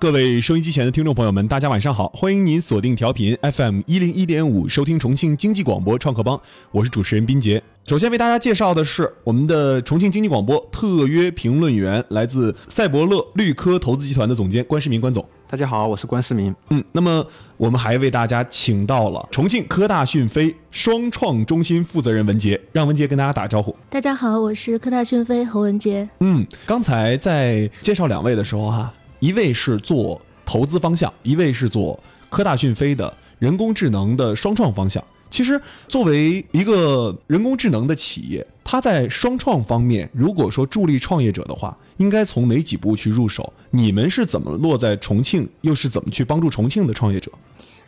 各位收音机前的听众朋友们，大家晚上好！欢迎您锁定调频 FM 一零一点五，收听重庆经济广播创客帮，我是主持人斌杰。首先为大家介绍的是我们的重庆经济广播特约评论员，来自赛博乐绿科投资集团的总监关世明关总。大家好，我是关世明。嗯，那么我们还为大家请到了重庆科大讯飞双创中心负责人文杰，让文杰跟大家打招呼。大家好，我是科大讯飞侯文杰。嗯，刚才在介绍两位的时候哈，一位是做投资方向，一位是做科大讯飞的人工智能的双创方向。其实，作为一个人工智能的企业，它在双创方面，如果说助力创业者的话，应该从哪几步去入手？你们是怎么落在重庆，又是怎么去帮助重庆的创业者？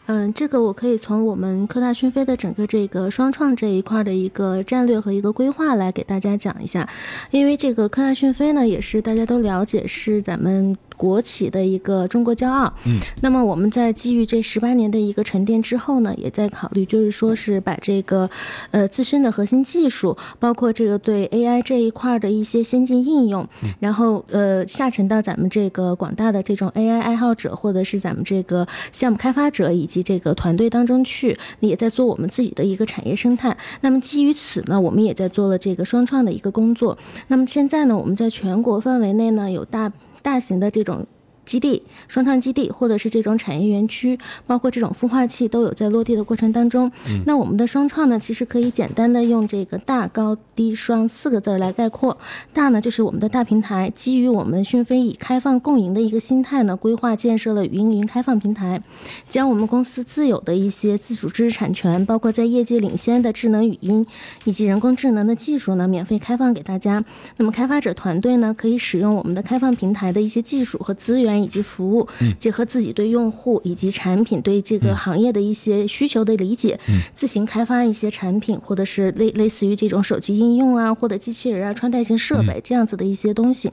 嗯，这个我可以从我们科大讯飞的整个这个双创这一块的一个战略和一个规划来给大家讲一下，因为这个科大讯飞呢，也是大家都了解，是咱们。国企的一个中国骄傲。嗯，那么我们在基于这十八年的一个沉淀之后呢，也在考虑，就是说是把这个，呃，自身的核心技术，包括这个对 AI 这一块的一些先进应用，然后呃下沉到咱们这个广大的这种 AI 爱好者，或者是咱们这个项目开发者以及这个团队当中去，也在做我们自己的一个产业生态。那么基于此呢，我们也在做了这个双创的一个工作。那么现在呢，我们在全国范围内呢，有大。大型的这种。基地、双创基地，或者是这种产业园区，包括这种孵化器，都有在落地的过程当中。那我们的双创呢，其实可以简单的用这个大高低双四个字儿来概括。大呢，就是我们的大平台，基于我们讯飞以开放共赢的一个心态呢，规划建设了语音云开放平台，将我们公司自有的一些自主知识产权，包括在业界领先的智能语音以及人工智能的技术呢，免费开放给大家。那么开发者团队呢，可以使用我们的开放平台的一些技术和资源。以及服务，结合自己对用户以及产品对这个行业的一些需求的理解，自行开发一些产品，或者是类类似于这种手机应用啊，或者机器人啊、穿戴型设备这样子的一些东西。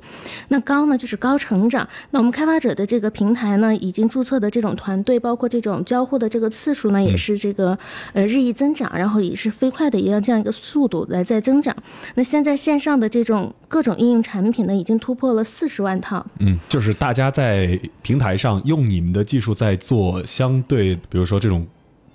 那高呢，就是高成长。那我们开发者的这个平台呢，已经注册的这种团队，包括这种交互的这个次数呢，也是这个呃日益增长，然后也是飞快的一样这样一个速度来在增长。那现在线上的这种各种应用产品呢，已经突破了四十万套。嗯，就是大家在。在平台上用你们的技术在做相对，比如说这种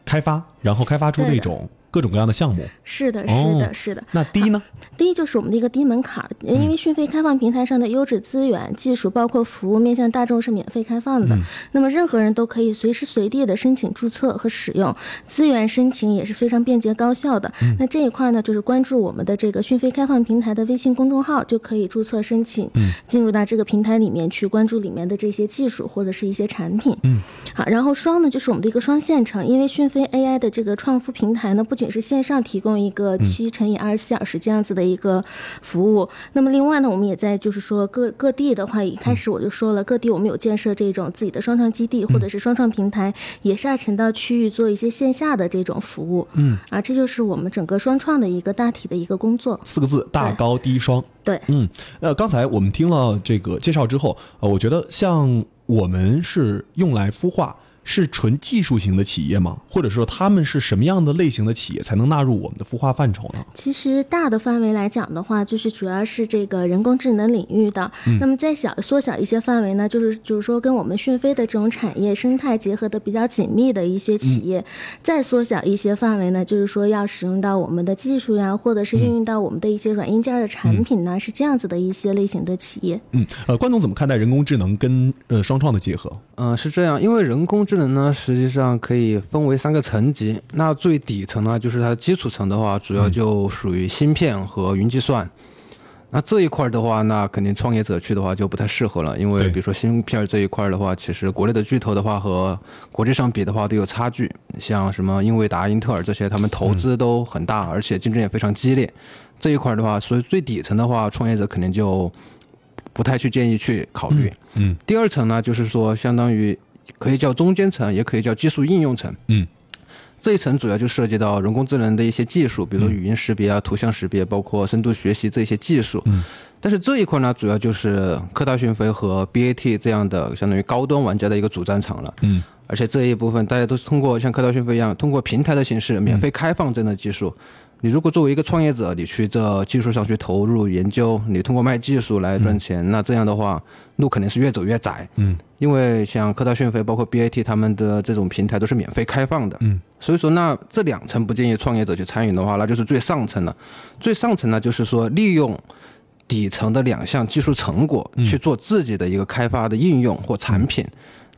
开发，然后开发出那种。各种各样的项目是的，是的，是的。那第一呢？第一就是我们的一个低门槛，因为讯飞开放平台上的优质资源、技术，包括服务，面向大众是免费开放的。那么任何人都可以随时随地的申请注册和使用资源，申请也是非常便捷高效的。那这一块呢，就是关注我们的这个讯飞开放平台的微信公众号，就可以注册申请，进入到这个平台里面去关注里面的这些技术或者是一些产品。嗯，好，然后双呢，就是我们的一个双线程，因为讯飞 AI 的这个创富平台呢，不仅仅是线上提供一个七乘以二十四小时这样子的一个服务，那么另外呢，我们也在就是说各各地的话，一开始我就说了，各地我们有建设这种自己的双创基地或者是双创平台，也下沉到区域做一些线下的这种服务。嗯，啊，这就是我们整个双创的一个大体的一个工作。四个字：大高低双。对，嗯，呃，刚才我们听了这个介绍之后，呃，我觉得像我们是用来孵化。是纯技术型的企业吗？或者说他们是什么样的类型的企业才能纳入我们的孵化范畴呢？其实大的范围来讲的话，就是主要是这个人工智能领域的。那么再小缩小一些范围呢，就是就是说跟我们讯飞的这种产业生态结合的比较紧密的一些企业。再缩小一些范围呢，就是说要使用到我们的技术呀，或者是应用到我们的一些软硬件的产品呢，是这样子的一些类型的企业。嗯，呃，关总怎么看待人工智能跟呃双创的结合？嗯，是这样，因为人工智能呢，实际上可以分为三个层级。那最底层呢，就是它的基础层的话，主要就属于芯片和云计算。那这一块的话，那肯定创业者去的话就不太适合了，因为比如说芯片这一块的话，其实国内的巨头的话和国际上比的话都有差距。像什么英伟达、英特尔这些，他们投资都很大，而且竞争也非常激烈。这一块的话，所以最底层的话，创业者肯定就不太去建议去考虑。嗯。第二层呢，就是说相当于。可以叫中间层，也可以叫技术应用层。嗯，这一层主要就涉及到人工智能的一些技术，比如说语音识别啊、图像识别，包括深度学习这些技术。嗯，但是这一块呢，主要就是科大讯飞和 BAT 这样的相当于高端玩家的一个主战场了。嗯，而且这一部分大家都是通过像科大讯飞一样，通过平台的形式免费开放这样的技术。你如果作为一个创业者，你去这技术上去投入研究，你通过卖技术来赚钱，那这样的话路肯定是越走越窄。嗯，因为像科大讯飞、包括 BAT 他们的这种平台都是免费开放的。嗯，所以说那这两层不建议创业者去参与的话，那就是最上层了。最上层呢，就是说利用底层的两项技术成果去做自己的一个开发的应用或产品。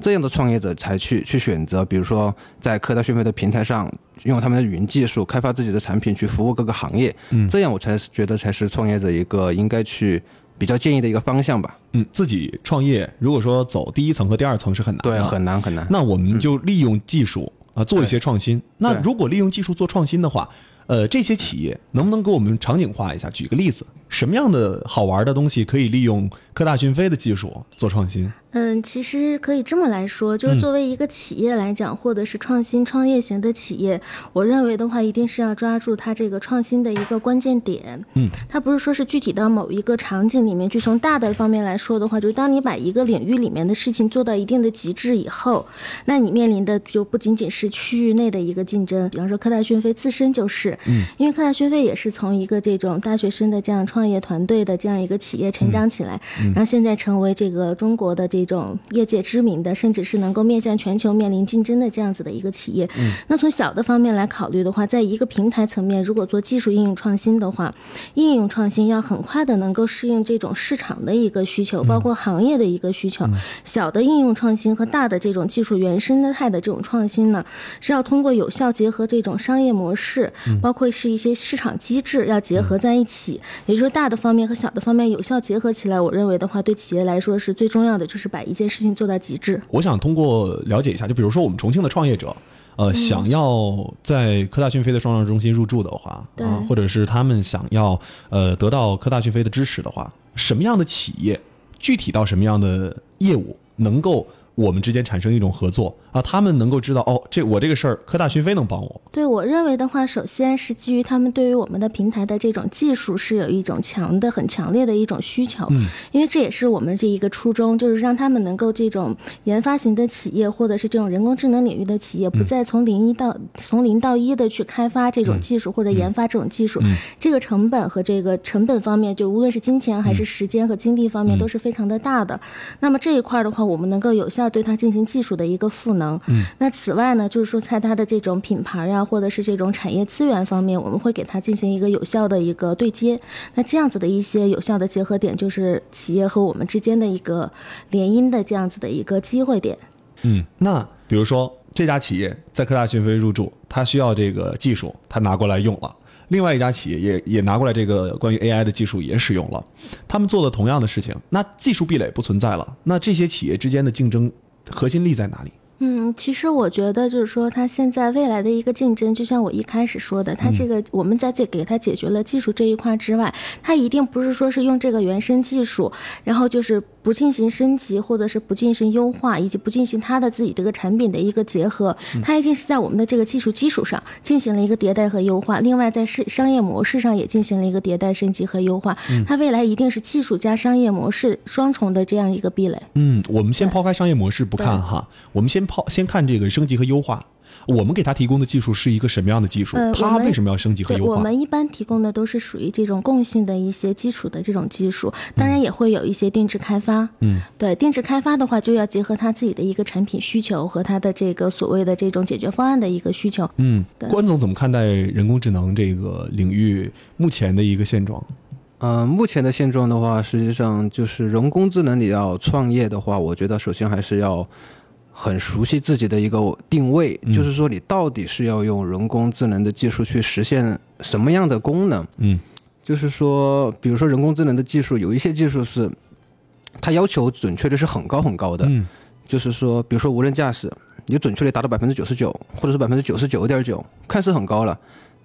这样的创业者才去去选择，比如说在科大讯飞的平台上，用他们的云技术开发自己的产品，去服务各个行业。嗯，这样我才觉得才是创业者一个应该去比较建议的一个方向吧。嗯，自己创业，如果说走第一层和第二层是很难的，对，很难很难。那我们就利用技术啊做一些创新。那如果利用技术做创新的话，呃，这些企业能不能给我们场景化一下？举个例子，什么样的好玩的东西可以利用科大讯飞的技术做创新？嗯，其实可以这么来说，就是作为一个企业来讲，或者是创新创业型的企业，我认为的话，一定是要抓住它这个创新的一个关键点。嗯，它不是说是具体到某一个场景里面去，从大的方面来说的话，就是当你把一个领域里面的事情做到一定的极致以后，那你面临的就不仅仅是区域内的一个竞争。比方说科大讯飞自身就是，嗯，因为科大讯飞也是从一个这种大学生的这样创业团队的这样一个企业成长起来，然后现在成为这个中国的这。种业界知名的，甚至是能够面向全球、面临竞争的这样子的一个企业，嗯，那从小的方面来考虑的话，在一个平台层面，如果做技术应用创新的话，应用创新要很快的能够适应这种市场的一个需求，包括行业的一个需求。小的应用创新和大的这种技术原生态的这种创新呢，是要通过有效结合这种商业模式，包括是一些市场机制要结合在一起，也就是大的方面和小的方面有效结合起来。我认为的话，对企业来说是最重要的，就是。把一件事情做到极致。我想通过了解一下，就比如说我们重庆的创业者，呃，想要在科大讯飞的双创中心入驻的话，啊，或者是他们想要呃得到科大讯飞的支持的话，什么样的企业，具体到什么样的业务能够？我们之间产生一种合作啊，他们能够知道哦，这我这个事儿科大讯飞能帮我。对我认为的话，首先是基于他们对于我们的平台的这种技术是有一种强的、很强烈的一种需求。嗯，因为这也是我们这一个初衷，就是让他们能够这种研发型的企业或者是这种人工智能领域的企业，不再从零一到从零到一的去开发这种技术或者研发这种技术，这个成本和这个成本方面，就无论是金钱还是时间和精力方面都是非常的大的。那么这一块的话，我们能够有效。要对它进行技术的一个赋能。嗯，那此外呢，就是说在它的这种品牌呀，或者是这种产业资源方面，我们会给它进行一个有效的一个对接。那这样子的一些有效的结合点，就是企业和我们之间的一个联姻的这样子的一个机会点。嗯，那比如说这家企业在科大讯飞入驻，它需要这个技术，它拿过来用了。另外一家企业也也拿过来这个关于 AI 的技术也使用了，他们做了同样的事情，那技术壁垒不存在了，那这些企业之间的竞争核心力在哪里？嗯，其实我觉得就是说，它现在未来的一个竞争，就像我一开始说的，它这个我们在这给它解决了技术这一块之外，它一定不是说是用这个原生技术，然后就是不进行升级，或者是不进行优化，以及不进行它的自己这个产品的一个结合，它一定是在我们的这个技术基础上进行了一个迭代和优化。另外，在商商业模式上也进行了一个迭代升级和优化。它未来一定是技术加商业模式双重的这样一个壁垒。嗯，我们先抛开商业模式不看哈，我们先。抛先看这个升级和优化，我们给他提供的技术是一个什么样的技术？他为什么要升级和优化？我们一般提供的都是属于这种共性的一些基础的这种技术，当然也会有一些定制开发。嗯，对，定制开发的话，就要结合他自己的一个产品需求和他的这个所谓的这种解决方案的一个需求。嗯，关总怎么看待人工智能这个领域目前的一个现状？嗯，目前的现状的话，实际上就是人工智能你要创业的话，我觉得首先还是要。很熟悉自己的一个定位，就是说你到底是要用人工智能的技术去实现什么样的功能？嗯，就是说，比如说人工智能的技术，有一些技术是它要求准确率是很高很高的。嗯，就是说，比如说无人驾驶，你准确率达到百分之九十九，或者是百分之九十九点九，看似很高了。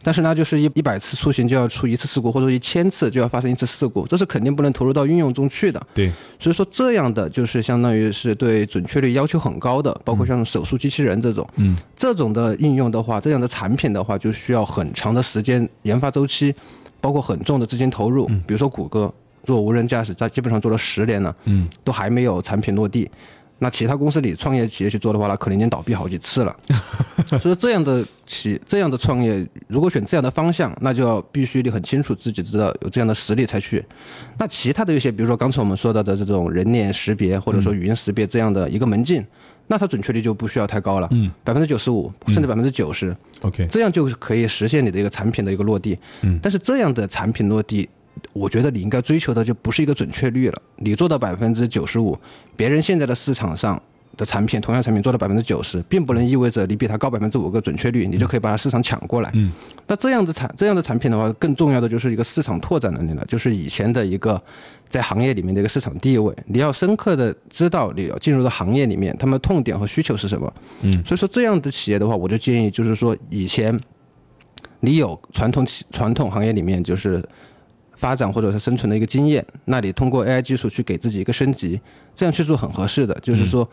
但是呢，就是一一百次出行就要出一次事故，或者一千次就要发生一次事故，这是肯定不能投入到运用中去的。对，所以说这样的就是相当于是对准确率要求很高的，包括像手术机器人这种，嗯，这种的应用的话，这样的产品的话，就需要很长的时间研发周期，包括很重的资金投入。比如说谷歌做无人驾驶，在基本上做了十年了，嗯，都还没有产品落地。那其他公司里创业企业去做的话，那可能已经倒闭好几次了。所以这样的企这样的创业，如果选这样的方向，那就要必须你很清楚自己知道有这样的实力才去。那其他的一些，比如说刚才我们说到的这种人脸识别或者说语音识别这样的一个门禁，那它准确率就不需要太高了，嗯，百分之九十五甚至百分之九十，OK，这样就可以实现你的一个产品的一个落地。嗯但是这样的产品落地，我觉得你应该追求的就不是一个准确率了。你做到百分之九十五，别人现在的市场上的产品，同样产品做到百分之九十，并不能意味着你比他高百分之五个准确率，你就可以把它市场抢过来。嗯，那这样的产这样的产品的话，更重要的就是一个市场拓展能力了，就是以前的一个。在行业里面的一个市场地位，你要深刻的知道你要进入的行业里面，他们的痛点和需求是什么。嗯，所以说这样的企业的话，我就建议就是说，以前你有传统企传统行业里面就是发展或者是生存的一个经验，那你通过 AI 技术去给自己一个升级，这样去做很合适的。就是说，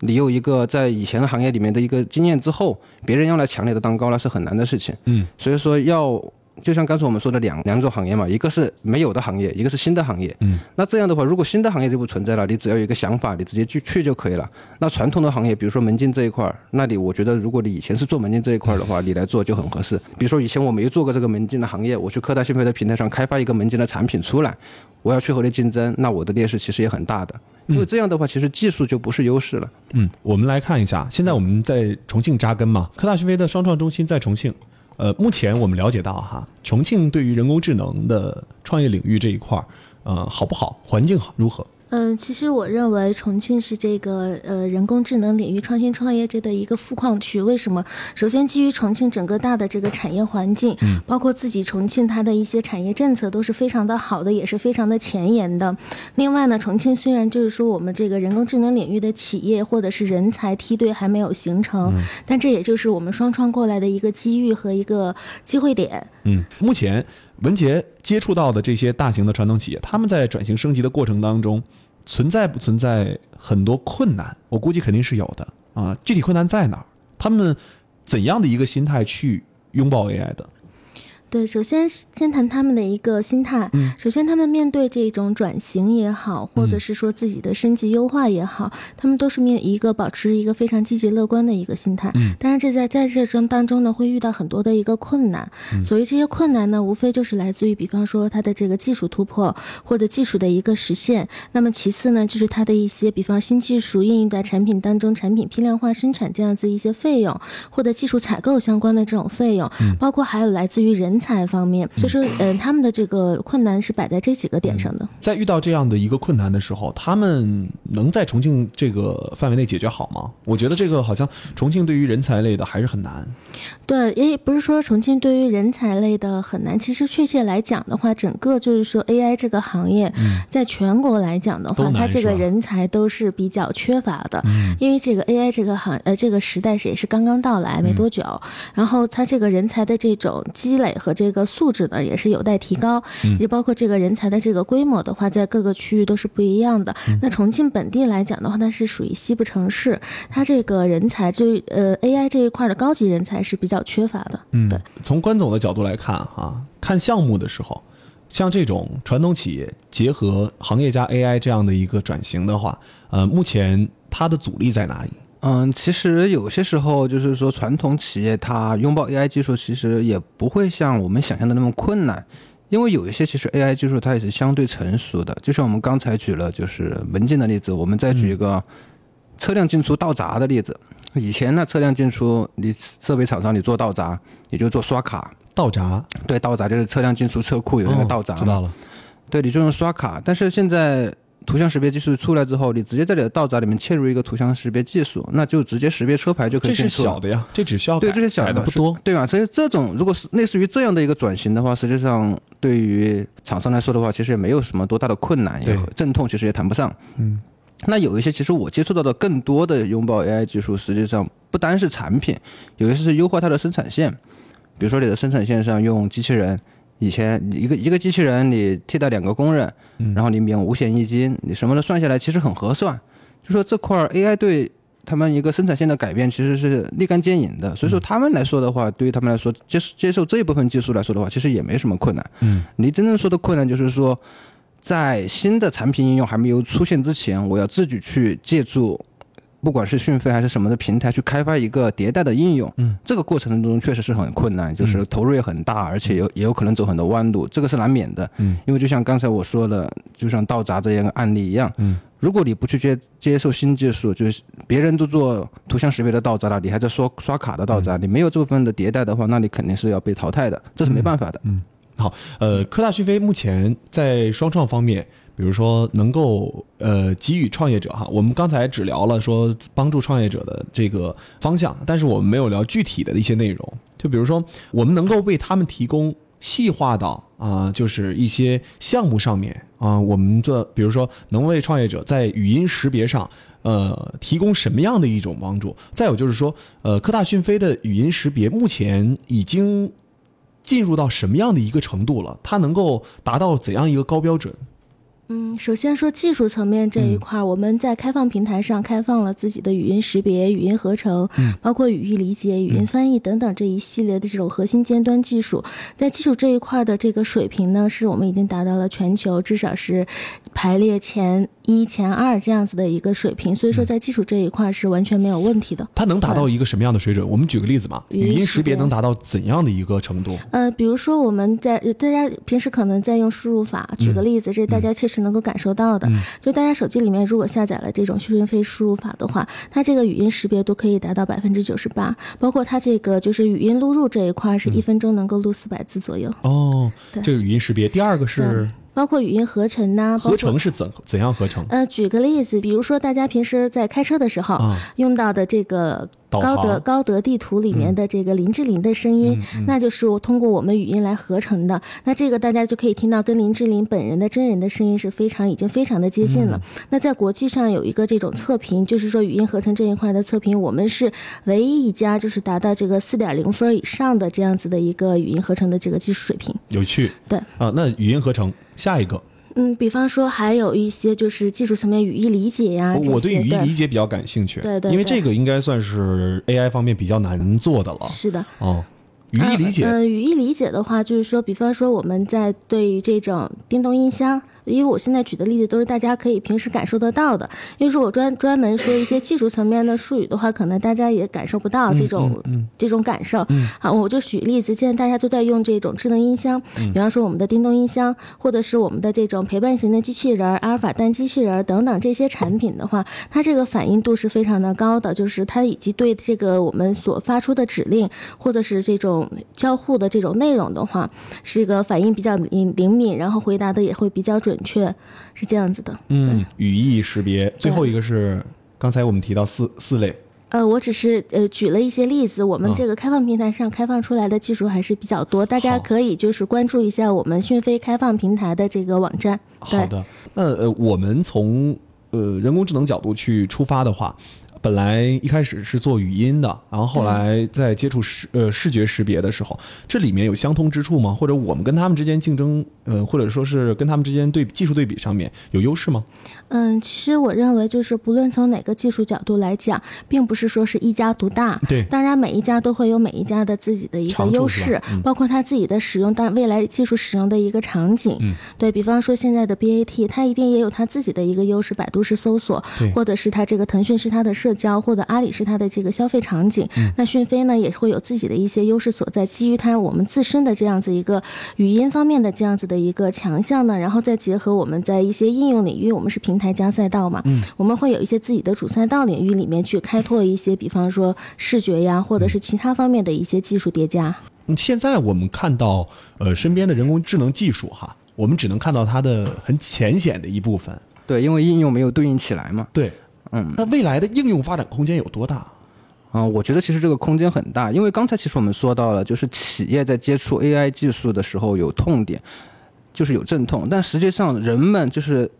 你有一个在以前的行业里面的一个经验之后，别人要来抢你的蛋糕那是很难的事情。嗯，所以说要。就像刚才我们说的两两种行业嘛，一个是没有的行业，一个是新的行业。嗯，那这样的话，如果新的行业就不存在了，你只要有一个想法，你直接去去就可以了。那传统的行业，比如说门禁这一块儿，那你我觉得，如果你以前是做门禁这一块儿的话，你来做就很合适。比如说以前我没做过这个门禁的行业，我去科大讯飞的平台上开发一个门禁的产品出来，我要去和你竞争，那我的劣势其实也很大的。因为这样的话，其实技术就不是优势了。嗯，我们来看一下，现在我们在重庆扎根嘛，科大讯飞的双创中心在重庆。呃，目前我们了解到哈，重庆对于人工智能的创业领域这一块儿，呃，好不好？环境好如何？嗯，其实我认为重庆是这个呃人工智能领域创新创业这的一个富矿区。为什么？首先基于重庆整个大的这个产业环境，嗯包括自己重庆它的一些产业政策都是非常的好的，也是非常的前沿的。另外呢，重庆虽然就是说我们这个人工智能领域的企业或者是人才梯队还没有形成，但这也就是我们双创过来的一个机遇和一个机会点。嗯，目前文杰接触到的这些大型的传统企业，他们在转型升级的过程当中，存在不存在很多困难？我估计肯定是有的啊。具体困难在哪儿？他们怎样的一个心态去拥抱 AI 的？对，首先先谈他们的一个心态。嗯首先，他们面对这种转型也好，或者是说自己的升级优化也好，他们都是面一个保持一个非常积极乐观的一个心态。嗯当然，这在在这中当中呢，会遇到很多的一个困难。嗯所以这些困难呢，无非就是来自于，比方说它的这个技术突破或者技术的一个实现。那么其次呢，就是它的一些，比方新技术应用在产品当中，产品批量化生产这样子一些费用，或者技术采购相关的这种费用，包括还有来自于人才方面。所以说，嗯、他们的这个困难是摆在这几个点上的。在遇到这样的一个困难的时候，他们能在重庆这个范围内解决好吗？我觉得这个好像重庆对于人才类的还是很难。对，也不是说重庆对于人才类的很难，其实确切来讲的话，整个就是说 AI 这个行业，在全国来讲的话，它这个人才都是比较缺乏的，因为这个 AI 这个行呃这个时代是也是刚刚到来没多久，然后它这个人才的这种积累和这个素质呢，也是有待提高，也包括这个人才的这个规模的话，在各个区域都是不一样的。那重庆本地来讲的话，它是属于西部城市，它这个人才这呃 AI 这一块的高级人才是比较缺乏的。嗯对，从关总的角度来看，哈，看项目的时候，像这种传统企业结合行业加 AI 这样的一个转型的话，呃，目前它的阻力在哪里？嗯，其实有些时候就是说，传统企业它拥抱 AI 技术，其实也不会像我们想象的那么困难，因为有一些其实 AI 技术它也是相对成熟的。就像我们刚才举了就是门禁的例子，我们再举一个车辆进出倒闸的例子。以前呢，车辆进出，你设备厂商你做倒闸，你就做刷卡，倒闸对，倒闸就是车辆进出车库有那个倒闸，哦知道了。对，你就用刷卡。但是现在图像识别技术出来之后，你直接在你的道闸里面嵌入一个图像识别技术，那就直接识别车牌就可以这是。小的呀，这只需要对，改这是小改的不多。对吧？所以这种如果是类似于这样的一个转型的话，实际上对于厂商来说的话，其实也没有什么多大的困难，也对阵痛其实也谈不上。嗯，那有一些其实我接触到的更多的拥抱 AI 技术，实际上不单是产品，有一些是优化它的生产线。比如说你的生产线上用机器人，以前你一个一个机器人你替代两个工人，嗯然后你免五险一金，你什么的算下来其实很合算。就说这块儿 AI 对他们一个生产线的改变其实是立竿见影的，所以说他们来说的话，对于他们来说接接受这一部分技术来说的话，其实也没什么困难。嗯，你真正说的困难就是说，在新的产品应用还没有出现之前，我要自己去借助不管是讯飞还是什么的平台去开发一个迭代的应用，嗯，这个过程中确实是很困难，就是投入也很大，而且有也有可能走很多弯路，这个是难免的。嗯，因为就像刚才我说的，就像道闸这样的案例一样，嗯，如果你不去接接受新技术，就是别人都做图像识别的道闸了，你还在刷刷卡的道闸，你没有这部分的迭代的话，那你肯定是要被淘汰的，这是没办法的。嗯，好，呃，科大讯飞目前在双创方面。比如说，能够呃给予创业者哈，我们刚才只聊了说帮助创业者的这个方向，但是我们没有聊具体的一些内容。就比如说，我们能够为他们提供细化到啊，就是一些项目上面啊，我们这比如说能为创业者在语音识别上呃提供什么样的一种帮助？再有就是说，呃，科大讯飞的语音识别目前已经进入到什么样的一个程度了？它能够达到怎样一个高标准？嗯，首先说技术层面这一块，我们在开放平台上开放了自己的语音识别、语音合成，包括语义理解、语音翻译等等这一系列的这种核心尖端技术。在技术这一块的这个水平呢，是我们已经达到了全球至少是排列前一、前二这样子的一个水平。所以说，在技术这一块是完全没有问题的。它能达到一个什么样的水准？我们举个例子嘛，语音识别能达到怎样的一个程度？呃，比如说我们在大家平时可能在用输入法，举个例子，这大家确实。能够感受到的，就大家手机里面如果下载了这种讯飞输入法的话，它这个语音识别都可以达到百分之九十八，包括它这个就是语音录入这一块，是一分钟能够录四百字左右。哦，这个语音识别，第二个是。包括语音合成呐，合成是怎怎样合成？呃，举个例子，比如说大家平时在开车的时候用到的这个高德高德地图里面的这个林志玲的声音，那就是通过我们语音来合成的。那这个大家就可以听到跟林志玲本人的真人的声音是非常已经非常的接近了。那在国际上有一个这种测评，就是说语音合成这一块的测评，我们是唯一一家就是达到这个四点零分以上的这样子的一个语音合成的这个技术水平。有趣，对啊，那语音合成。下一个，嗯，比方说还有一些就是技术层面语义理解呀，我对语义理解比较感兴趣，对对，因为这个应该算是 AI 方面比较难做的了。是的，哦。语义理解，嗯，语义理解的话，就是说，比方说我们在对于这种电动音箱，因为我现在举的例子都是大家可以平时感受得到的。因为如果专专门说一些技术层面的术语的话，可能大家也感受不到这种这种感受。好，我就举例子，现在大家都在用这种智能音箱，比方说我们的叮咚音箱，或者是我们的这种陪伴型的机器人、阿尔法蛋机器人等等这些产品的话，它这个反应度是非常的高的，就是它以及对这个我们所发出的指令，或者是这种。交互的这种内容的话，是一个反应比较灵灵敏，然后回答的也会比较准确，是这样子的。嗯，语义识别，最后一个是刚才我们提到四四类。呃，我只是呃举了一些例子，我们这个开放平台上开放出来的技术还是比较多，大家可以就是关注一下我们讯飞开放平台的这个网站。好的，那呃我们从呃人工智能角度去出发的话。本来一开始是做语音的，然后后来在接触视呃视觉识别的时候，这里面有相通之处吗？或者我们跟他们之间竞争，呃，或者说是跟他们之间对技术对比上面有优势吗？嗯，其实我认为就是不论从哪个技术角度来讲，并不是说是一家独大。对，当然每一家都会有每一家的自己的一个优势，包括他自己的使用，但未来技术使用的一个场景。嗯，对比方说现在的 BAT，它一定也有它自己的一个优势，百度是搜索，或者是它这个腾讯是它的社交，或者阿里是它的这个消费场景。那讯飞呢也会有自己的一些优势所在，基于它我们自身的这样子一个语音方面的这样子的一个强项呢，然后再结合我们在一些应用领域，我们是平台加赛道嘛，嗯，我们会有一些自己的主赛道领域里面去开拓一些，比方说视觉呀，或者是其他方面的一些技术叠加。嗯，现在我们看到呃身边的人工智能技术哈，我们只能看到它的很浅显的一部分。对，因为应用没有对应起来嘛。对。嗯，那未来的应用发展空间有多大？啊，我觉得其实这个空间很大，因为刚才其实我们说到了，就是企业在接触 AI 技术的时候有痛点，就是有阵痛，但实际上人们就是。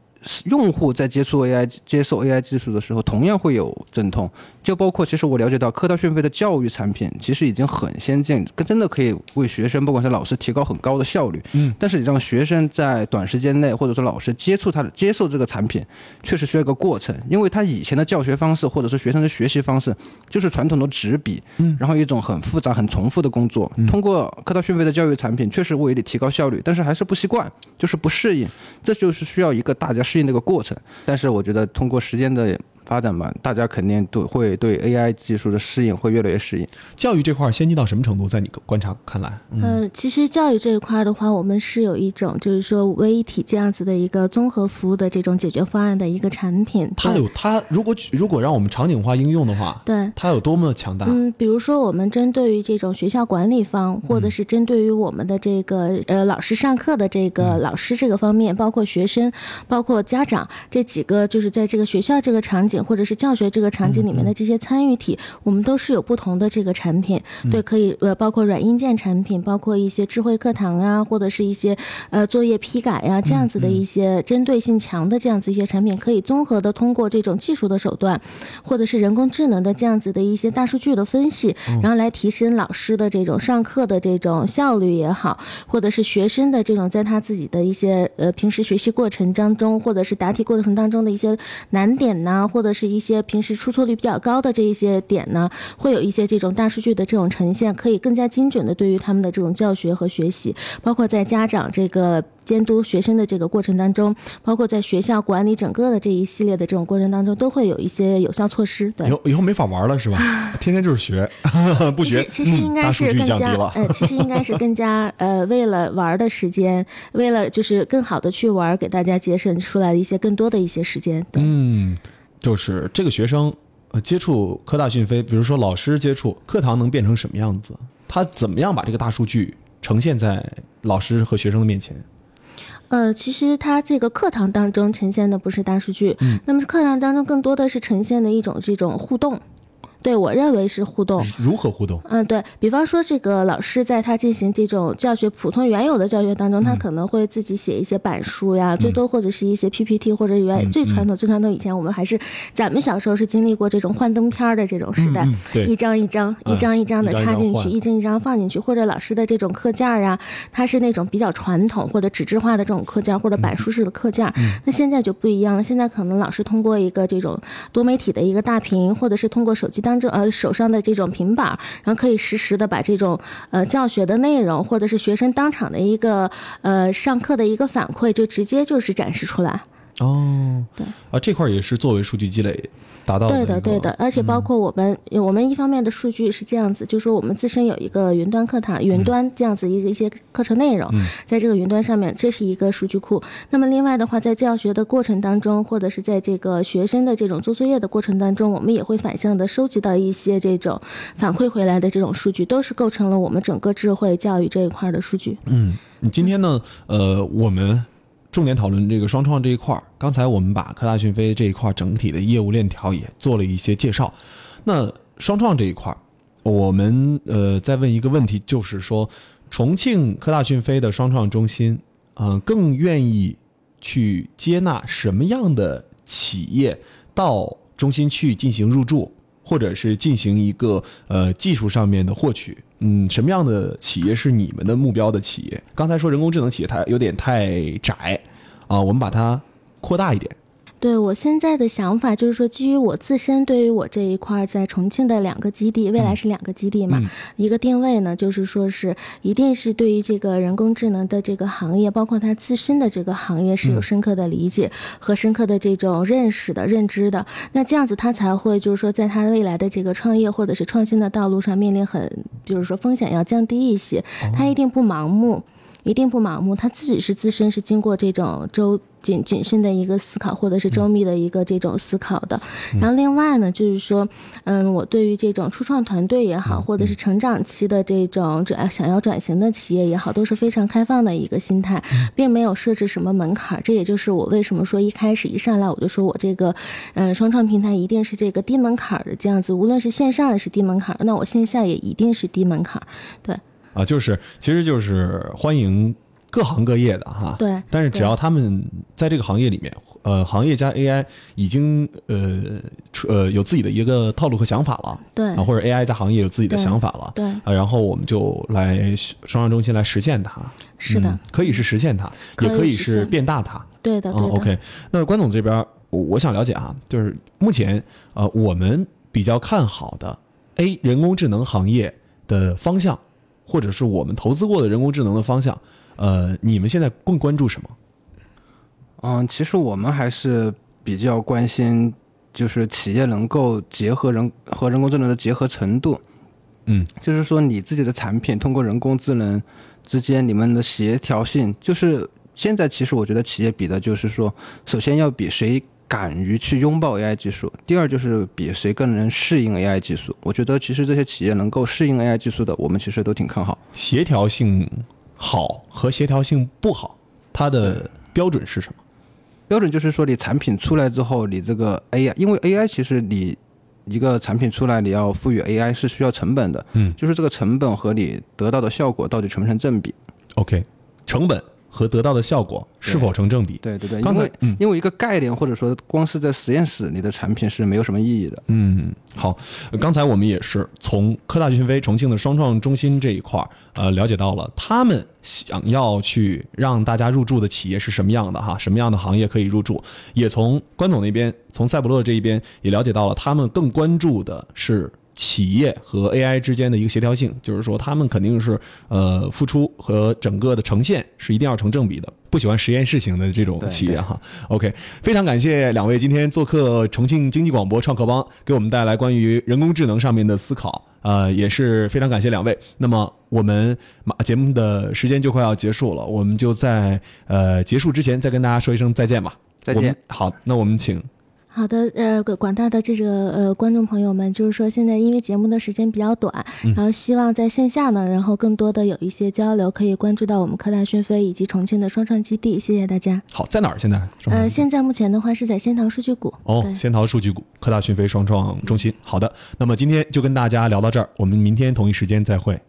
用户在接触 AI、接受 AI 技术的时候，同样会有阵痛。就包括，其实我了解到，科大讯飞的教育产品其实已经很先进，真的可以为学生，不管是老师，提高很高的效率。嗯。但是，你让学生在短时间内，或者说老师接触他的、接受这个产品，确实需要一个过程，因为他以前的教学方式，或者是学生的学习方式，就是传统的纸笔，嗯，然后一种很复杂、很重复的工作。通过科大讯飞的教育产品，确实为你提高效率，但是还是不习惯，就是不适应，这就是需要一个大家适应这个过程。但是，我觉得通过时间的。发展吧，大家肯定都会对 AI 技术的适应会越来越适应。教育这块先进到什么程度？在你观察看来，呃，其实教育这一块的话，我们是有一种就是说微一体这样子的一个综合服务的这种解决方案的一个产品。它有它，如果如果让我们场景化应用的话，对它有多么强大？嗯，比如说我们针对于这种学校管理方，或者是针对于我们的这个呃老师上课的这个老师这个方面，包括学生，包括家长这几个，就是在这个学校这个场景或者是教学这个场景里面的这些参与体，我们都是有不同的这个产品，对，可以呃包括软硬件产品，包括一些智慧课堂啊，或者是一些呃作业批改呀这样子的一些针对性强的这样子一些产品，可以综合的通过这种技术的手段，或者是人工智能的这样子的一些大数据的分析，然后来提升老师的这种上课的这种效率也好，或者是学生的这种在他自己的一些呃平时学习过程当中，或者是答题过程当中的一些难点呐、或者是一些平时出错率比较高的这一些点呢，会有一些这种大数据的这种呈现，可以更加精准的对于他们的这种教学和学习，包括在家长这个监督学生的这个过程当中，包括在学校管理整个的这一系列的这种过程当中，都会有一些有效措施。对以。后以后没法玩了是吧？天天就是学，不学其实，其实应该是更加呃，其实应该是更加呃，为了玩的时间，为了就是更好的去玩，给大家节省出来一些更多的一些时间。对，嗯，就是这个学生呃接触科大讯飞，比如说老师接触课堂能变成什么样子？他怎么样把这个大数据呈现在老师和学生的面前？呃，其实它这个课堂当中呈现的不是大数据，嗯那么课堂当中更多的是呈现的一种这种互动。对我认为是互动，如何互动？嗯，对比方说，这个老师在他进行这种教学普通原有的教学当中，他嗯。可能会自己写一些板书呀，最多或者是一些 PPT，或者原嗯最传统、最传统以前我们还是咱们小时候是经历过这种幻灯片儿的这种时代，一张一张、嗯一张一张的插进去，一张一张放进去，或者老师的这种课件儿啊，它是那种比较传统或者纸质化的这种课件儿，或者板书式的课件儿。那现在就不一样了，现在可能老师通过一个这种多媒体的一个大屏，或者是通过手机当中呃手上的这种平板，然后可以实时的把这种呃教学的内容，或者是学生当场的一个呃上课的一个反馈，就直接就是展示出来。哦，对啊，这块也是作为数据积累达到对的，对的，而且包括我们，我们一方面的数据是这样子，就是说我们自身有一个云端课堂、云端这样子一个一些课程内容，在这个云端上面，这是一个数据库。那么另外的话，在教学的过程当中，或者是在这个学生的这种做作业的过程当中，我们也会反向的收集到一些这种反馈回来的这种数据，都是构成了我们整个智慧教育这一块的数据。嗯，你今天呢？呃，我们重点讨论这个双创这一块儿。刚才我们把科大讯飞这一块整体的业务链条也做了一些介绍。那双创这一块儿，我们呃再问一个问题，就是说，重庆科大讯飞的双创中心，呃，更愿意去接纳什么样的企业到中心去进行入驻？或者是进行一个呃技术上面的获取，嗯，什么样的企业是你们的目标的企业？刚才说人工智能企业它有点太窄啊，我们把它扩大一点。对我现在的想法就是说，基于我自身对于我这一块儿在重庆的两个基地，未来是两个基地嘛，一个定位呢，就是说是一定是对于这个人工智能的这个行业，包括它自身的这个行业是有深刻的理解和深刻的这种认识的、认知的。那这样子，他才会就是说，在他未来的这个创业或者是创新的道路上，面临很就是说风险要降低一些，他一定不盲目。一定不盲目，他自己是自身是经过这种周谨谨慎的一个思考，或者是周密的一个这种思考的。然后另外呢，就是说，嗯，我对于这种初创团队也好，或者是成长期的这种转想要转型的企业也好，都是非常开放的一个心态，并没有设置什么门槛儿。这也就是我为什么说一开始一上来我就说我这个，嗯，双创平台一定是这个低门槛儿的这样子，无论是线上也是低门槛儿，那我线下也一定是低门槛儿。对啊，就是其实就是欢迎各行各业的哈。对但是只要他们在这个行业里面，呃，行业加 AI 已经呃出呃有自己的一个套路和想法了，对啊，或者 AI 在行业有自己的想法了，对啊，然后我们就来双创中心来实现它。是的嗯，可以是实现它，可也可以是变大它。对的对的。哦、OK，那关总这边，我我想了解啊，就是目前呃我们比较看好的 A 人工智能行业的方向，或者是我们投资过的人工智能的方向，呃，你们现在更关注什么？嗯，其实我们还是比较关心就是企业能够结合人和人工智能的结合程度。嗯，就是说你自己的产品通过人工智能之间你们的协调性，就是现在其实我觉得企业比的就是说，首先要比谁敢于去拥抱 AI 技术，第二就是比谁更能适应 AI 技术。我觉得其实这些企业能够适应 AI 技术的，我们其实都挺看好。协调性好和协调性不好，它的标准是什么？标准就是说，你产品出来之后，你这个 AI，因为 AI 其实你一个产品出来，你要赋予 AI 是需要成本的，嗯，就是这个成本和你得到的效果到底成不成正比？OK，成本和得到的效果是否成正比？对对对，刚才因为、嗯因为一个概念或者说光是在实验室里的产品是没有什么意义的。嗯，好，呃刚才我们也是从科大讯飞重庆的双创中心这一块儿，呃，了解到了他们想要去让大家入驻的企业是什么样的哈，什么样的行业可以入驻，也从关总那边，从赛博乐这一边也了解到了他们更关注的是。企业和 AI 之间的一个协调性，就是说他们肯定是呃付出和整个的呈现是一定要成正比的，不喜欢实验室型的这种企业哈。OK，非常感谢两位今天做客重庆经济广播创客帮，给我们带来关于人工智能上面的思考。呃，也是非常感谢两位。那么我们马节目的时间就快要结束了，我们就在呃结束之前再跟大家说一声再见吧。再见。好，那我们请好的，呃，广大的这个呃观众朋友们，就是说现在因为节目的时间比较短，然后希望在线下呢，然后更多的有一些交流，可以关注到我们科大讯飞以及重庆的双创基地。谢谢大家。好在哪儿？现在呃，现在目前的话是在仙桃数据谷。哦，仙桃数据谷科大讯飞双创中心。好的，那么今天就跟大家聊到这儿，我们明天同一时间再会。